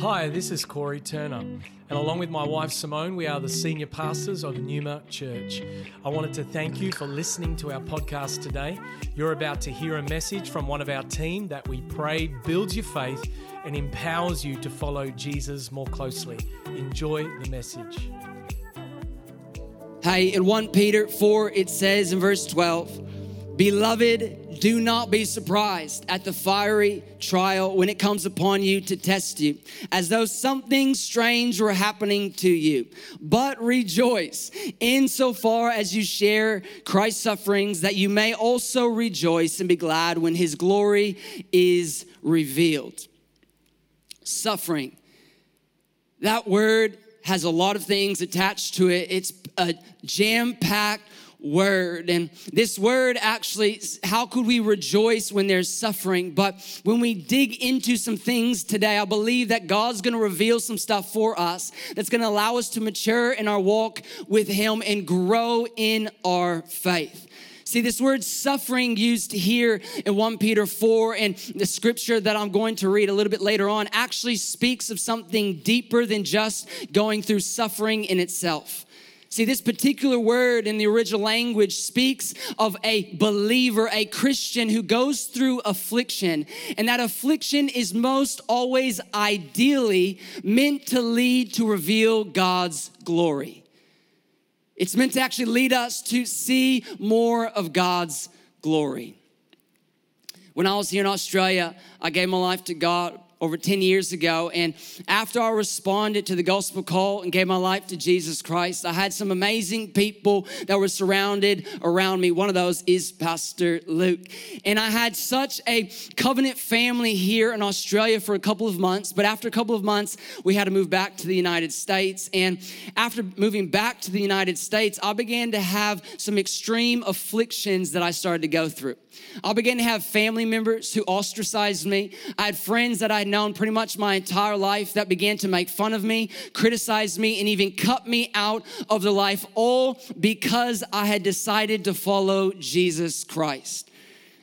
Hi, this is Corey Turner, and along with my wife Simone, we are the senior pastors of Numa Church. I wanted to thank you for listening to our podcast today. You're about to hear a message from one of our team that we pray builds your faith and empowers you to follow Jesus more closely. Enjoy the message. Hey, in 1 Peter 4, it says in verse 12, Beloved, do not be surprised at the fiery trial when it comes upon you to test you, as though something strange were happening to you. But rejoice insofar as you share Christ's sufferings, that you may also rejoice and be glad when his glory is revealed. Suffering. That word has a lot of things attached to it. It's a jam packed word. And this word actually, how could we rejoice when there's suffering? But when we dig into some things today, I believe that God's gonna reveal some stuff for us that's gonna allow us to mature in our walk with Him and grow in our faith. See, this word suffering used here in 1 Peter 4 and the scripture that I'm going to read a little bit later on actually speaks of something deeper than just going through suffering in itself. See, this particular word in the original language speaks of a believer, a Christian who goes through affliction. And that affliction is most always ideally meant to lead to reveal God's glory. It's meant to actually lead us to see more of God's glory. When I was here in Australia, I gave my life to God over 10 years ago. And after I responded to the gospel call and gave my life to Jesus Christ, I had some amazing people that were surrounded around me. One of those is Pastor Luke. And I had such a covenant family here in Australia for a couple of months. But after a couple of months, we had to move back to the United States. And after moving back to the United States, I began to have some extreme afflictions that I started to go through. I began to have family members who ostracized me. I had friends that I had known pretty much my entire life that began to make fun of me, criticize me, and even cut me out of the life, all because I had decided to follow Jesus Christ.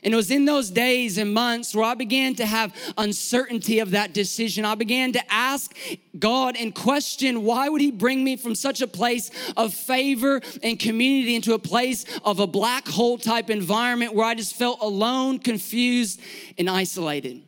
And it was in those days and months where I began to have uncertainty of that decision. I began to ask God and question why would He bring me from such a place of favor and community into a place of a black hole type environment where I just felt alone, confused, and isolated.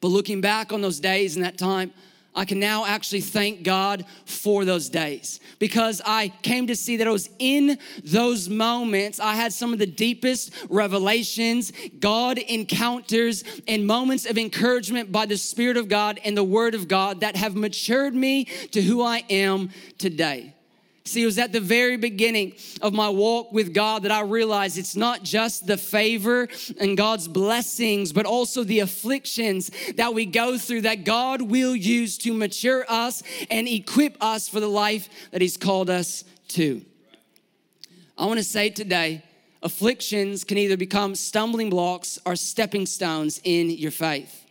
But looking back on those days and that time, I can now actually thank God for those days because I came to see that it was in those moments I had some of the deepest revelations, God encounters, and moments of encouragement by the Spirit of God and the Word of God that have matured me to who I am today. See, it was at the very beginning of my walk with God that I realized it's not just the favor and God's blessings, but also the afflictions that we go through that God will use to mature us and equip us for the life that He's called us to. I want to say today, afflictions can either become stumbling blocks or stepping stones in your faith.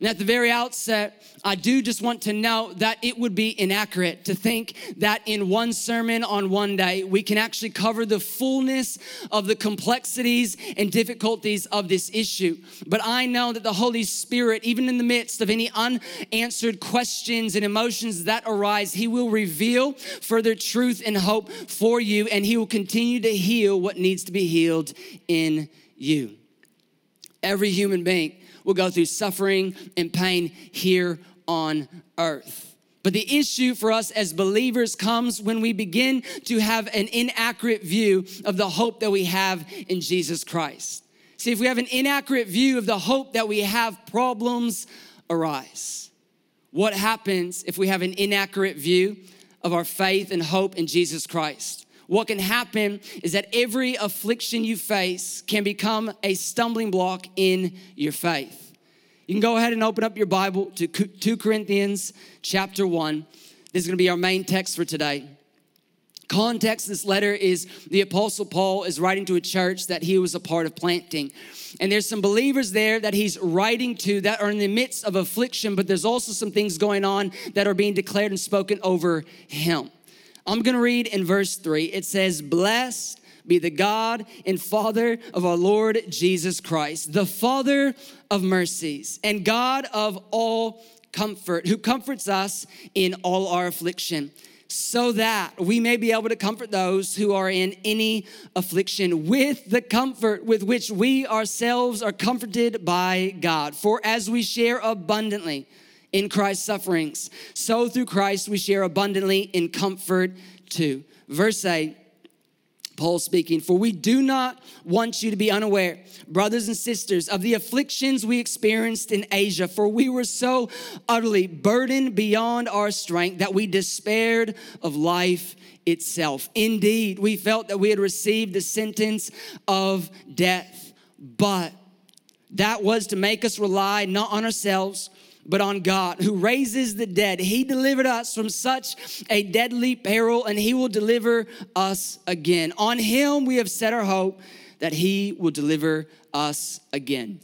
And at the very outset, I do just want to know that it would be inaccurate to think that in one sermon on one day, we can actually cover the fullness of the complexities and difficulties of this issue. But I know that the Holy Spirit, even in the midst of any unanswered questions and emotions that arise, He will reveal further truth and hope for you, and He will continue to heal what needs to be healed in you. Every human being will go through suffering and pain here on earth. But the issue for us as believers comes when we begin to have an inaccurate view of the hope that we have in Jesus Christ. See, if we have an inaccurate view of the hope that we have, problems arise. What happens if we have an inaccurate view of our faith and hope in Jesus Christ? What can happen is that every affliction you face can become a stumbling block in your faith. You can go ahead and open up your Bible to 2 Corinthians chapter 1. This is going to be our main text for today. Context this letter is the Apostle Paul is writing to a church that he was a part of planting. And there's some believers there that he's writing to that are in the midst of affliction, but there's also some things going on that are being declared and spoken over him. I'm gonna read in verse three. It says, Blessed be the God and Father of our Lord Jesus Christ, the Father of mercies and God of all comfort, who comforts us in all our affliction so that we may be able to comfort those who are in any affliction with the comfort with which we ourselves are comforted by God. For as we share abundantly in Christ's sufferings, so through Christ we share abundantly in comfort too. Verse 8 Paul speaking, for we do not want you to be unaware, brothers and sisters, of the afflictions we experienced in Asia, for we were so utterly burdened beyond our strength that we despaired of life itself. Indeed, we felt that we had received the sentence of death, but that was to make us rely not on ourselves but on God who raises the dead. He delivered us from such a deadly peril and he will deliver us again. On him we have set our hope that he will deliver us again.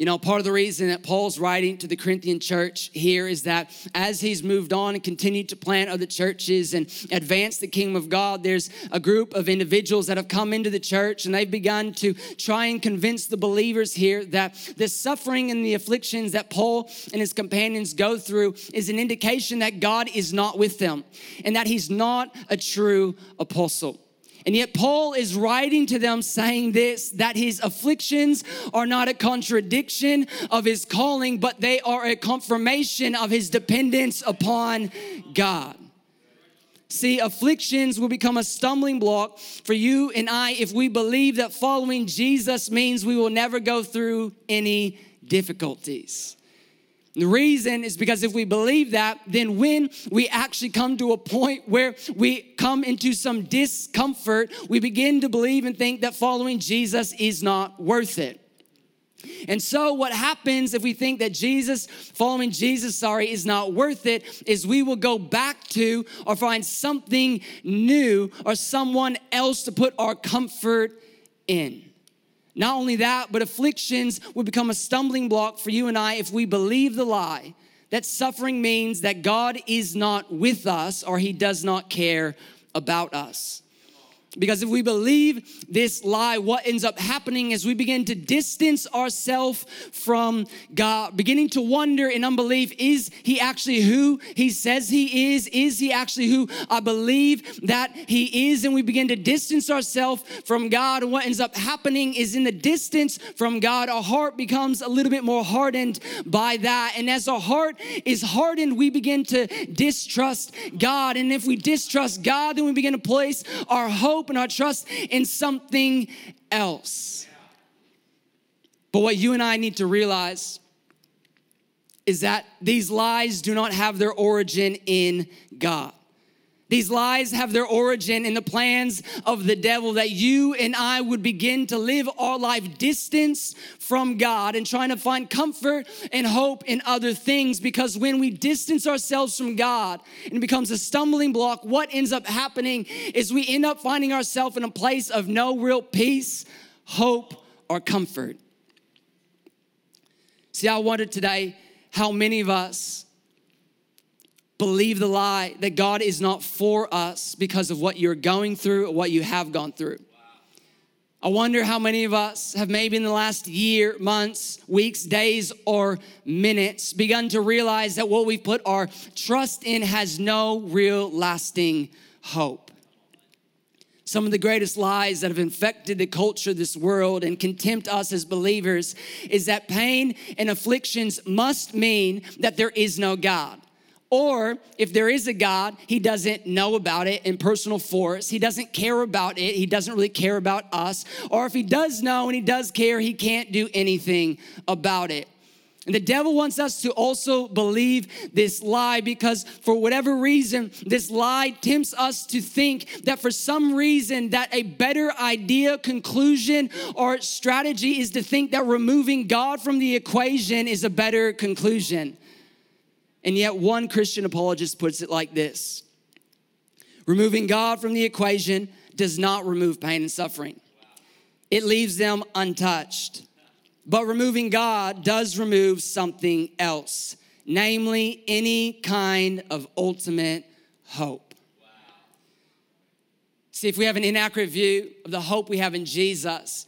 You know, part of the reason that Paul's writing to the Corinthian church here is that as he's moved on and continued to plant other churches and advance the kingdom of God, there's a group of individuals that have come into the church and they've begun to try and convince the believers here that the suffering and the afflictions that Paul and his companions go through is an indication that God is not with them and that he's not a true apostle. And yet, Paul is writing to them saying this that his afflictions are not a contradiction of his calling, but they are a confirmation of his dependence upon God. See, afflictions will become a stumbling block for you and I if we believe that following Jesus means we will never go through any difficulties. The reason is because if we believe that, then when we actually come to a point where we come into some discomfort, we begin to believe and think that following Jesus is not worth it. And so, what happens if we think that Jesus, following Jesus, sorry, is not worth it, is we will go back to or find something new or someone else to put our comfort in. Not only that, but afflictions will become a stumbling block for you and I if we believe the lie that suffering means that God is not with us or he does not care about us. Because if we believe this lie, what ends up happening is we begin to distance ourselves from God, beginning to wonder in unbelief is he actually who he says he is? Is he actually who I believe that he is? And we begin to distance ourselves from God. And what ends up happening is in the distance from God, our heart becomes a little bit more hardened by that. And as our heart is hardened, we begin to distrust God. And if we distrust God, then we begin to place our hope hope and our trust in something else. But what you and I need to realize is that these lies do not have their origin in God. These lies have their origin in the plans of the devil that you and I would begin to live our life distance from God and trying to find comfort and hope in other things. Because when we distance ourselves from God and it becomes a stumbling block, what ends up happening is we end up finding ourselves in a place of no real peace, hope, or comfort. See, I wonder today how many of us believe the lie that God is not for us because of what you're going through or what you have gone through. I wonder how many of us have maybe in the last year, months, weeks, days, or minutes begun to realize that what we've put our trust in has no real lasting hope. Some of the greatest lies that have infected the culture of this world and contempt us as believers is that pain and afflictions must mean that there is no God. Or if there is a God, he doesn't know about it in personal force. He doesn't care about it. He doesn't really care about us. Or if he does know and he does care, he can't do anything about it. And the devil wants us to also believe this lie because for whatever reason, this lie tempts us to think that for some reason that a better idea, conclusion, or strategy is to think that removing God from the equation is a better conclusion. And yet, one Christian apologist puts it like this Removing God from the equation does not remove pain and suffering, it leaves them untouched. But removing God does remove something else, namely any kind of ultimate hope. See, if we have an inaccurate view of the hope we have in Jesus,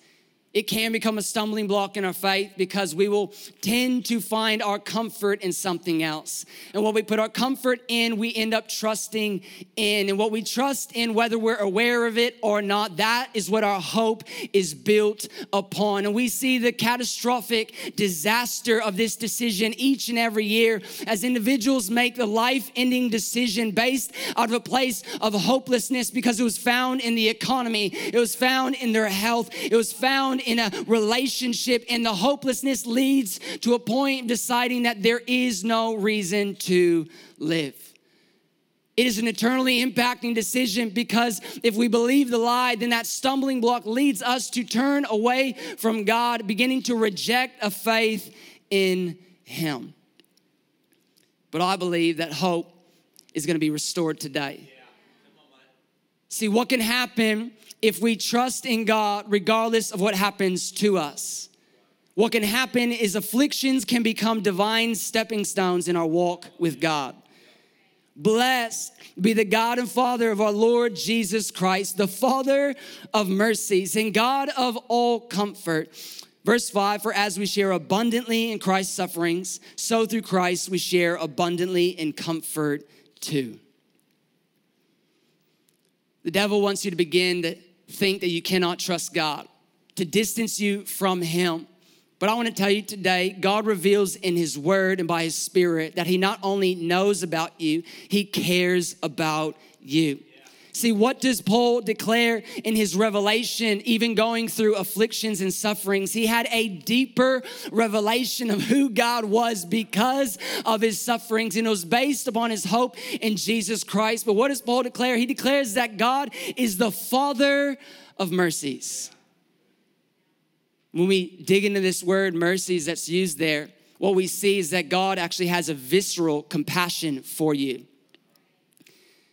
it can become a stumbling block in our faith because we will tend to find our comfort in something else. And what we put our comfort in, we end up trusting in. And what we trust in, whether we're aware of it or not, that is what our hope is built upon. And we see the catastrophic disaster of this decision each and every year as individuals make the life ending decision based out of a place of hopelessness because it was found in the economy, it was found in their health, it was found in a relationship, and the hopelessness leads to a point deciding that there is no reason to live. It is an eternally impacting decision because if we believe the lie, then that stumbling block leads us to turn away from God, beginning to reject a faith in Him. But I believe that hope is going to be restored today. See, what can happen if we trust in God regardless of what happens to us. What can happen is afflictions can become divine stepping stones in our walk with God. Blessed be the God and Father of our Lord Jesus Christ, the Father of mercies and God of all comfort. Verse 5 For as we share abundantly in Christ's sufferings, so through Christ we share abundantly in comfort too. The devil wants you to begin to think that you cannot trust God, to distance you from Him. But I want to tell you today, God reveals in His Word and by His Spirit that He not only knows about you, He cares about you. See, what does Paul declare in his revelation, even going through afflictions and sufferings? He had a deeper revelation of who God was because of his sufferings, and it was based upon his hope in Jesus Christ. But what does Paul declare? He declares that God is the Father of mercies. When we dig into this word mercies that's used there, what we see is that God actually has a visceral compassion for you.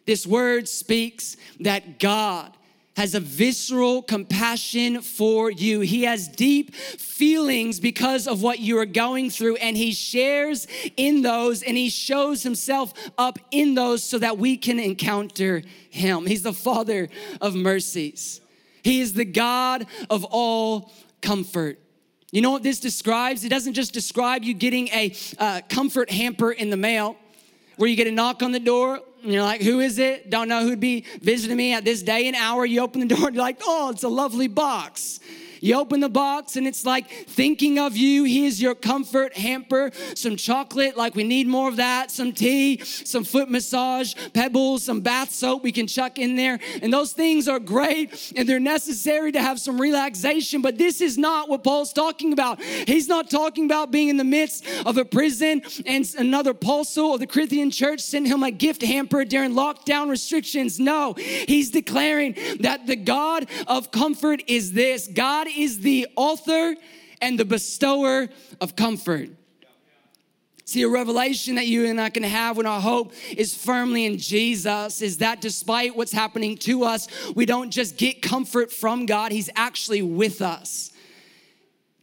This word speaks that God has a visceral compassion for you. He has deep feelings because of what you are going through, and He shares in those and He shows Himself up in those so that we can encounter Him. He's the Father of mercies, He is the God of all comfort. You know what this describes? It doesn't just describe you getting a uh, comfort hamper in the mail where you get a knock on the door and you're like, who is it? Don't know who'd be visiting me at this day and hour. You open the door and you're like, oh, it's a lovely box. You open the box and it's like thinking of you. Here's your comfort hamper, some chocolate, like we need more of that, some tea, some foot massage, pebbles, some bath soap we can chuck in there. And those things are great and they're necessary to have some relaxation. But this is not what Paul's talking about. He's not talking about being in the midst of a prison and another apostle of the Corinthian church sent him a gift hamper during lockdown restrictions. No, he's declaring that the God of comfort is this God is the author and the bestower of comfort. See, a revelation that you and I can have when our hope is firmly in Jesus is that despite what's happening to us, we don't just get comfort from God, He's actually with us.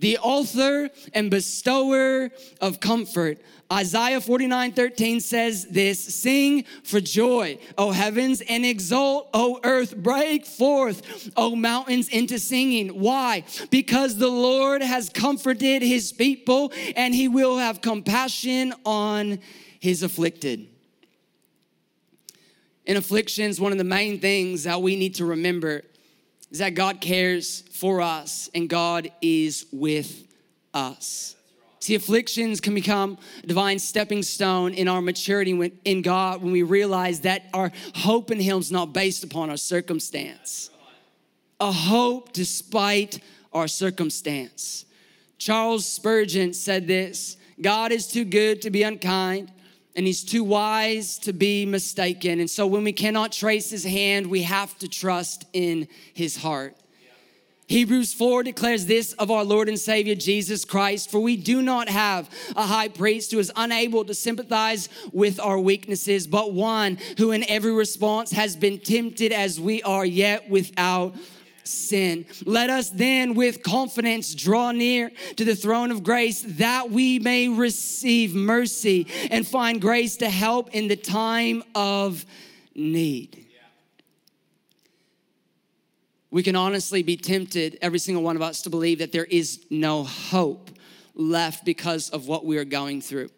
The author and bestower of comfort. Isaiah 49 13 says this Sing for joy, O heavens, and exult, O earth. Break forth, O mountains, into singing. Why? Because the Lord has comforted his people and he will have compassion on his afflicted. In afflictions, one of the main things that we need to remember is that God cares for us and God is with us. See, afflictions can become a divine stepping stone in our maturity in God when we realize that our hope in Him is not based upon our circumstance. A hope despite our circumstance. Charles Spurgeon said this God is too good to be unkind, and He's too wise to be mistaken. And so when we cannot trace His hand, we have to trust in His heart. Hebrews 4 declares this of our Lord and Savior Jesus Christ For we do not have a high priest who is unable to sympathize with our weaknesses, but one who in every response has been tempted as we are, yet without sin. Let us then with confidence draw near to the throne of grace that we may receive mercy and find grace to help in the time of need. We can honestly be tempted, every single one of us, to believe that there is no hope left because of what we are going through.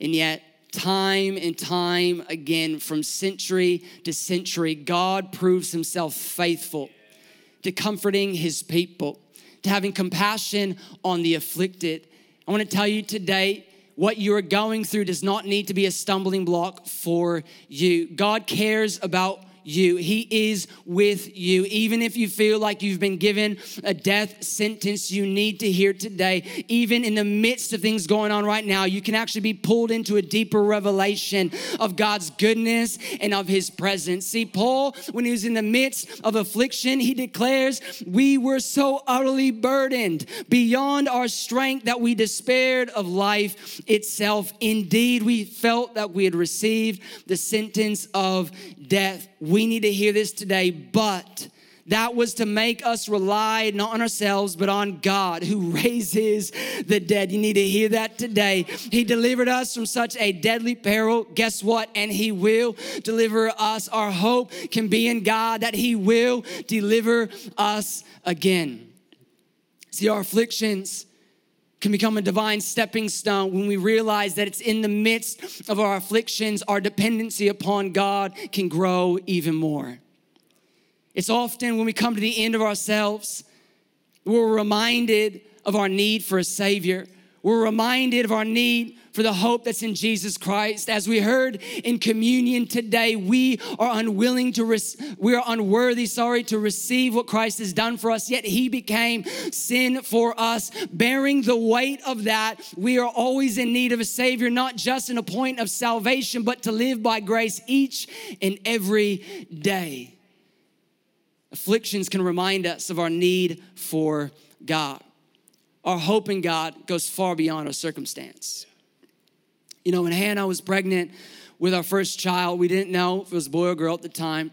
And yet, time and time again, from century to century, God proves himself faithful to comforting his people, to having compassion on the afflicted. I want to tell you today what you are going through does not need to be a stumbling block for you. God cares about you. He is with you. Even if you feel like you've been given a death sentence, you need to hear today, even in the midst of things going on right now, you can actually be pulled into a deeper revelation of God's goodness and of his presence. See, Paul, when he was in the midst of affliction, he declares, We were so utterly burdened beyond our strength that we despaired of life itself. Indeed, we felt that we had received the sentence of death. We need to hear this today, but that was to make us rely not on ourselves, but on God who raises the dead. You need to hear that today. He delivered us from such a deadly peril. Guess what? And He will deliver us. Our hope can be in God that He will deliver us again. See, our afflictions can become a divine stepping stone when we realize that it's in the midst of our afflictions, our dependency upon God can grow even more. It's often when we come to the end of ourselves, we're reminded of our need for a Savior. We're reminded of our need for the hope that's in Jesus Christ. As we heard in communion today, we are unwilling to, re- we are unworthy, sorry, to receive what Christ has done for us, yet He became sin for us. Bearing the weight of that, we are always in need of a Savior, not just in a point of salvation, but to live by grace each and every day. Afflictions can remind us of our need for God. Our hope in God goes far beyond our circumstance. You know, when Hannah was pregnant with our first child, we didn't know if it was a boy or girl at the time.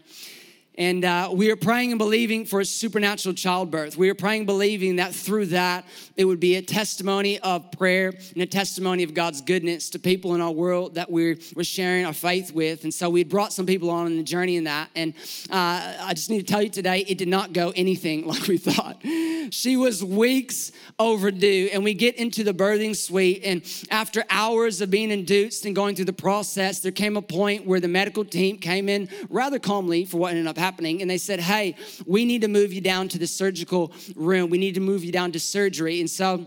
And uh, we are praying and believing for a supernatural childbirth. We are praying, believing that through that, it would be a testimony of prayer and a testimony of God's goodness to people in our world that we were sharing our faith with. And so we brought some people on in the journey in that. And uh, I just need to tell you today, it did not go anything like we thought. She was weeks overdue. And we get into the birthing suite. And after hours of being induced and going through the process, there came a point where the medical team came in rather calmly for what ended up happening. And they said, Hey, we need to move you down to the surgical room. We need to move you down to surgery. And so,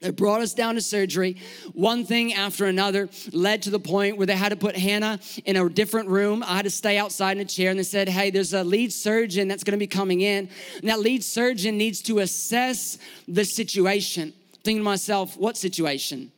they brought us down to surgery. One thing after another led to the point where they had to put Hannah in a different room. I had to stay outside in a chair, and they said, Hey, there's a lead surgeon that's gonna be coming in. And that lead surgeon needs to assess the situation. Thinking to myself, What situation?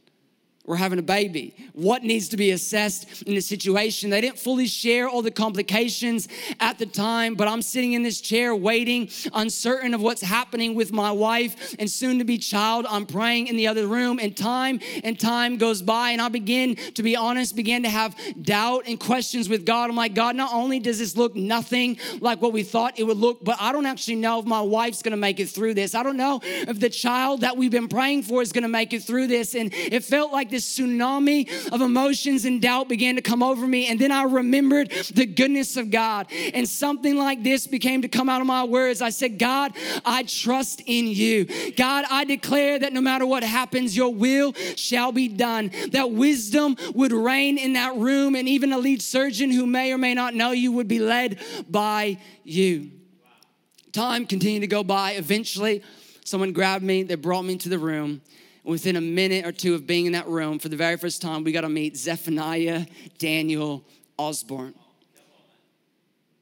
We're having a baby. What needs to be assessed in the situation? They didn't fully share all the complications at the time, but I'm sitting in this chair waiting, uncertain of what's happening with my wife and soon to be child. I'm praying in the other room, and time and time goes by, and I begin to be honest, begin to have doubt and questions with God. I'm like, God, not only does this look nothing like what we thought it would look, but I don't actually know if my wife's gonna make it through this. I don't know if the child that we've been praying for is gonna make it through this. And it felt like this this tsunami of emotions and doubt began to come over me. And then I remembered the goodness of God. And something like this began to come out of my words. I said, God, I trust in you. God, I declare that no matter what happens, your will shall be done. That wisdom would reign in that room, and even a lead surgeon who may or may not know you would be led by you. Time continued to go by. Eventually, someone grabbed me, they brought me into the room, within a minute or two of being in that room, for the very first time, we got to meet Zephaniah Daniel Osborne.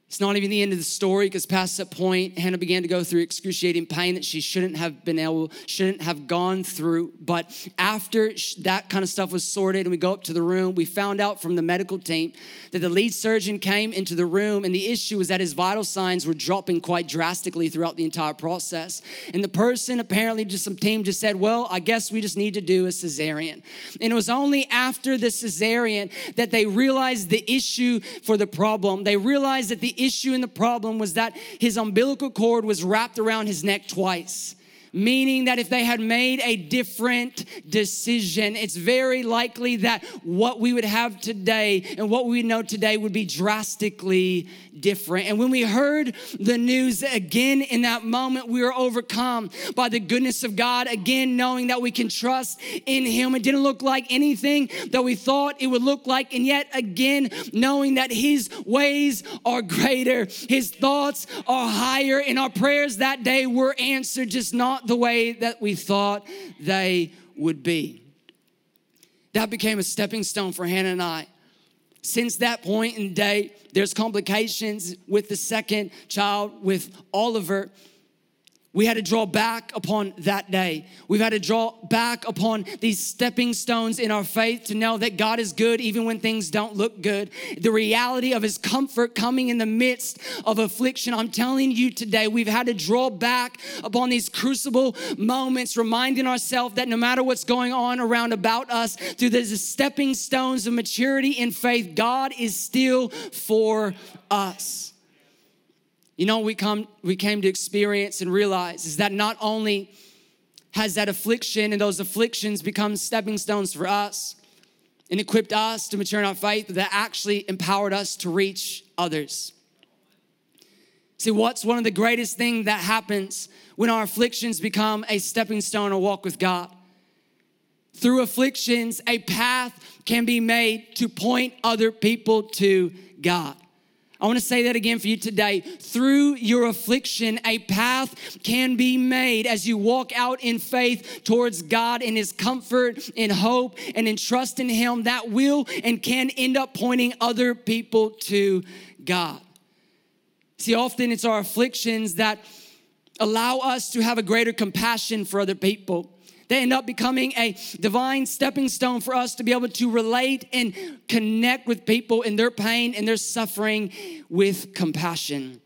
It's not even the end of the story because past that point, Hannah began to go through excruciating pain that she shouldn't have been able, shouldn't have gone through. But after that kind of stuff was sorted and we go up to the room, we found out from the medical team that the lead surgeon came into the room and the issue was that his vital signs were dropping quite drastically throughout the entire process. And the person apparently just some team just said, well, I guess we just need to do a cesarean. And it was only after the cesarean that they realized the issue for the problem. They realized that the issue and the problem was that his umbilical cord was wrapped around his neck twice meaning that if they had made a different decision, it's very likely that what we would have today and what we know today would be drastically different. And when we heard the news again in that moment, we were overcome by the goodness of God, again, knowing that we can trust in Him. It didn't look like anything that we thought it would look like. And yet, again, knowing that His ways are greater, His thoughts are higher, and our prayers that day were answered, just not the way that we thought they would be. That became a stepping stone for Hannah and I. Since that point in day, there's complications with the second child, with Oliver. We had to draw back upon that day. We've had to draw back upon these stepping stones in our faith to know that God is good even when things don't look good. The reality of His comfort coming in the midst of affliction. I'm telling you today, we've had to draw back upon these crucible moments, reminding ourselves that no matter what's going on around about us, through the stepping stones of maturity in faith, God is still for us. You know, we come we came to experience and realize is that not only has that affliction and those afflictions become stepping stones for us and equipped us to mature in our faith, but that actually empowered us to reach others. See, what's one of the greatest things that happens when our afflictions become a stepping stone or walk with God? Through afflictions, a path can be made to point other people to God. I want to say that again for you today. Through your affliction, a path can be made as you walk out in faith towards God in His comfort, in hope, and in trust in Him that will and can end up pointing other people to God. See, often it's our afflictions that allow us to have a greater compassion for other people. They end up becoming a divine stepping stone for us to be able to relate and connect with people in their pain and their suffering with compassion.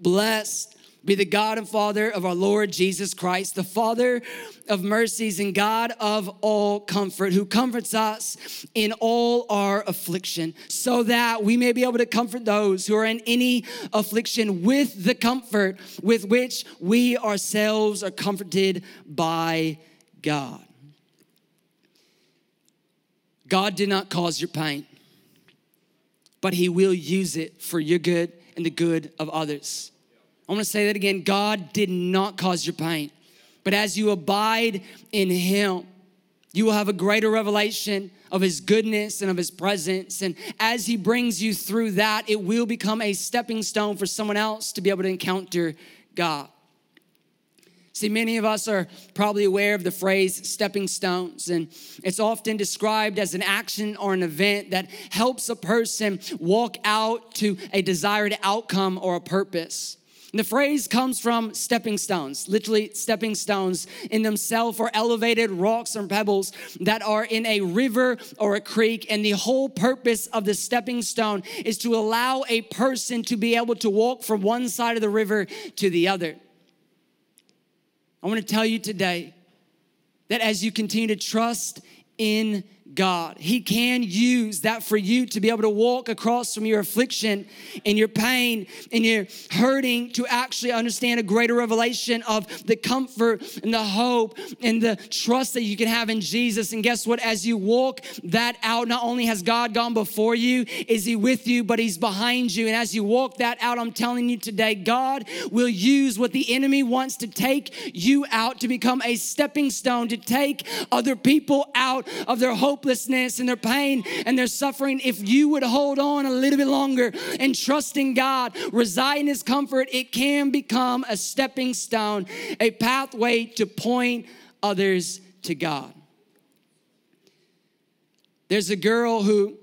Blessed be the God and Father of our Lord Jesus Christ, the Father of mercies and God of all comfort, who comforts us in all our affliction, so that we may be able to comfort those who are in any affliction with the comfort with which we ourselves are comforted by God. God did not cause your pain, but He will use it for your good and the good of others. I want to say that again. God did not cause your pain, but as you abide in Him, you will have a greater revelation of His goodness and of His presence. And as He brings you through that, it will become a stepping stone for someone else to be able to encounter God. See, many of us are probably aware of the phrase stepping stones, and it's often described as an action or an event that helps a person walk out to a desired outcome or a purpose. The phrase comes from stepping stones, literally stepping stones in themselves or elevated rocks or pebbles that are in a river or a creek. And the whole purpose of the stepping stone is to allow a person to be able to walk from one side of the river to the other. I want to tell you today that as you continue to trust in God. He can use that for you to be able to walk across from your affliction and your pain and your hurting to actually understand a greater revelation of the comfort and the hope and the trust that you can have in Jesus. And guess what? As you walk that out, not only has God gone before you, is He with you, but He's behind you. And as you walk that out, I'm telling you today, God will use what the enemy wants to take you out to become a stepping stone to take other people out of their hope hopelessness and their pain and their suffering, if you would hold on a little bit longer and trust in God, reside in His comfort, it can become a stepping stone, a pathway to point others to God. There's a girl who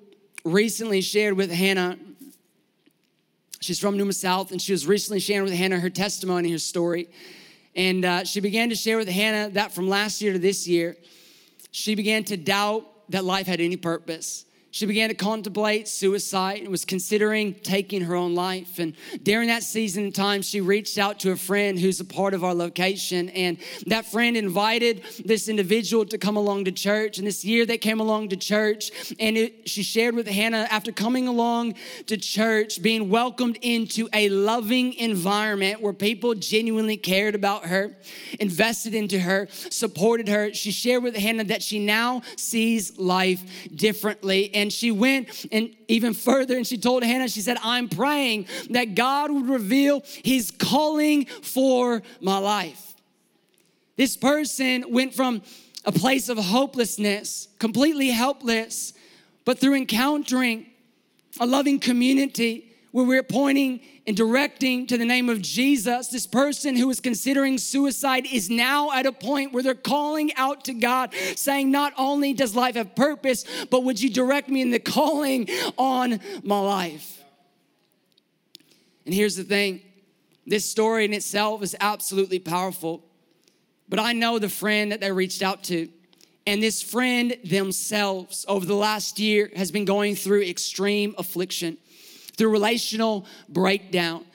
recently shared with Hannah. She's from Numa South, and she was recently sharing with Hannah her testimony, her story. And uh, she began to share with Hannah that from last year to this year, she began to doubt that life had any purpose. She began to contemplate suicide and was considering taking her own life. And during that season of time, she reached out to a friend who's a part of our location. And that friend invited this individual to come along to church. And this year they came along to church. And it, she shared with Hannah after coming along to church, being welcomed into a loving environment where people genuinely cared about her, invested into her, supported her. She shared with Hannah that she now sees life differently and she went and even further and she told Hannah, she said, I'm praying that God would reveal his calling for my life. This person went from a place of hopelessness, completely helpless, but through encountering a loving community where we're pointing and directing to the name of Jesus, this person who is considering suicide is now at a point where they're calling out to God, saying, Not only does life have purpose, but would you direct me in the calling on my life? And here's the thing this story in itself is absolutely powerful, but I know the friend that they reached out to. And this friend themselves, over the last year, has been going through extreme affliction through relational breakdown.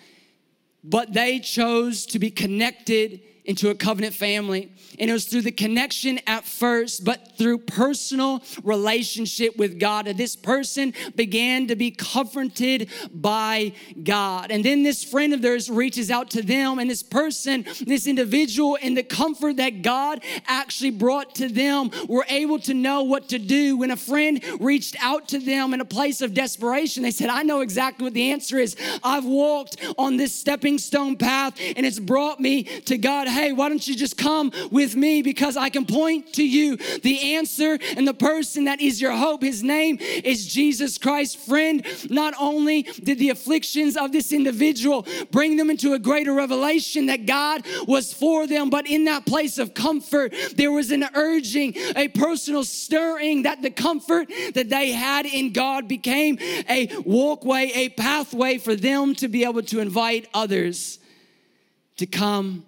But they chose to be connected into a covenant family. And it was through the connection at first, but through personal relationship with God that this person began to be comforted by God. And then this friend of theirs reaches out to them, and this person, this individual, in the comfort that God actually brought to them, were able to know what to do. When a friend reached out to them in a place of desperation, they said, I know exactly what the answer is. I've walked on this stepping stone path, and it's brought me to God hey, why don't you just come with me because I can point to you the answer and the person that is your hope. His name is Jesus Christ. Friend, not only did the afflictions of this individual bring them into a greater revelation that God was for them, but in that place of comfort, there was an urging, a personal stirring that the comfort that they had in God became a walkway, a pathway for them to be able to invite others to come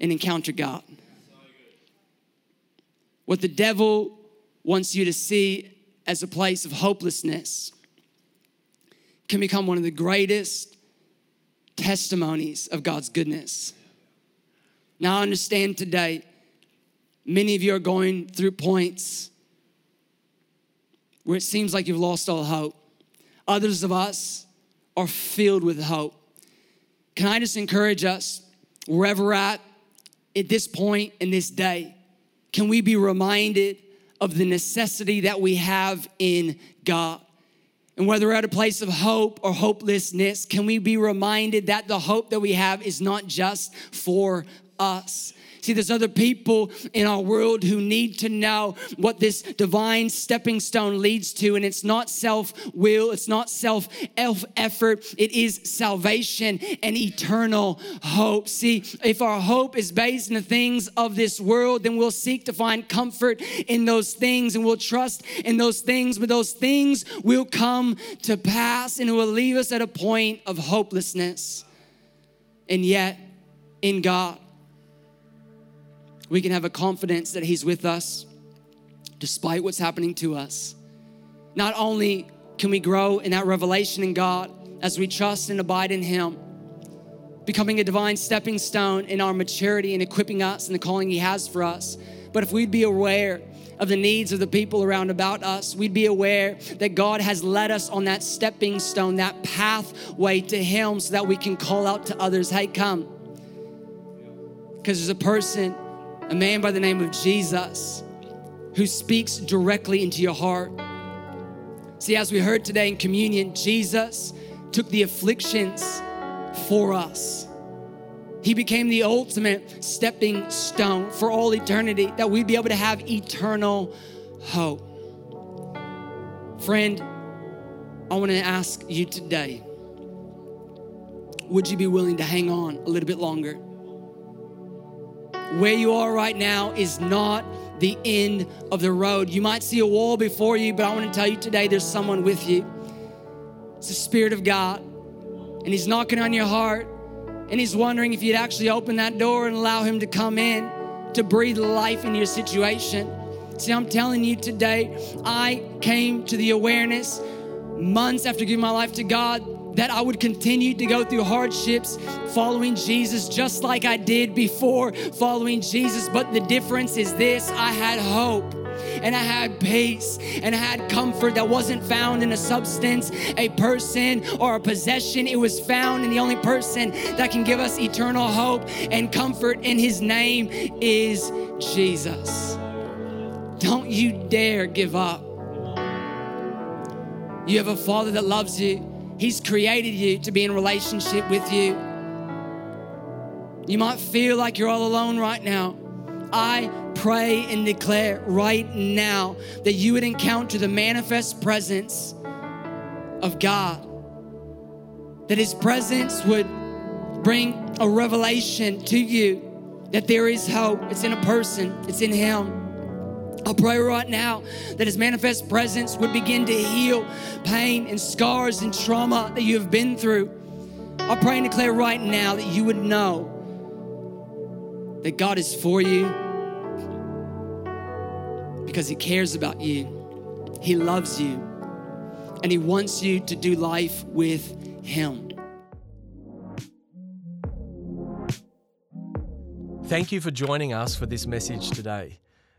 and encounter God. What the devil wants you to see as a place of hopelessness can become one of the greatest testimonies of God's goodness. Now, I understand today, many of you are going through points where it seems like you've lost all hope. Others of us are filled with hope. Can I just encourage us, wherever we're at, at this point in this day, can we be reminded of the necessity that we have in God? And whether we're at a place of hope or hopelessness, can we be reminded that the hope that we have is not just for us? See, there's other people in our world who need to know what this divine stepping stone leads to. And it's not self will, it's not self effort, it is salvation and eternal hope. See, if our hope is based in the things of this world, then we'll seek to find comfort in those things and we'll trust in those things, but those things will come to pass and it will leave us at a point of hopelessness. And yet, in God, we can have a confidence that He's with us despite what's happening to us. Not only can we grow in that revelation in God as we trust and abide in Him, becoming a divine stepping stone in our maturity and equipping us in the calling He has for us, but if we'd be aware of the needs of the people around about us, we'd be aware that God has led us on that stepping stone, that pathway to Him, so that we can call out to others, hey, come. Because there's a person a man by the name of Jesus who speaks directly into your heart. See, as we heard today in communion, Jesus took the afflictions for us. He became the ultimate stepping stone for all eternity, that we'd be able to have eternal hope. Friend, I want to ask you today would you be willing to hang on a little bit longer? Where you are right now is not the end of the road. You might see a wall before you, but I want to tell you today there's someone with you. It's the Spirit of God, and He's knocking on your heart, and He's wondering if you'd actually open that door and allow Him to come in to breathe life into your situation. See, I'm telling you today, I came to the awareness months after giving my life to God that I would continue to go through hardships following Jesus just like I did before following Jesus. But the difference is this I had hope and I had peace and I had comfort that wasn't found in a substance, a person, or a possession. It was found in the only person that can give us eternal hope and comfort, and his name is Jesus. Don't you dare give up. You have a father that loves you. He's created you to be in relationship with you. You might feel like you're all alone right now. I pray and declare right now that you would encounter the manifest presence of God. That His presence would bring a revelation to you that there is hope. It's in a person, it's in Him. I pray right now that His manifest presence would begin to heal pain and scars and trauma that you have been through. I pray and declare right now that you would know that God is for you because He cares about you, He loves you, and He wants you to do life with Him. Thank you for joining us for this message today.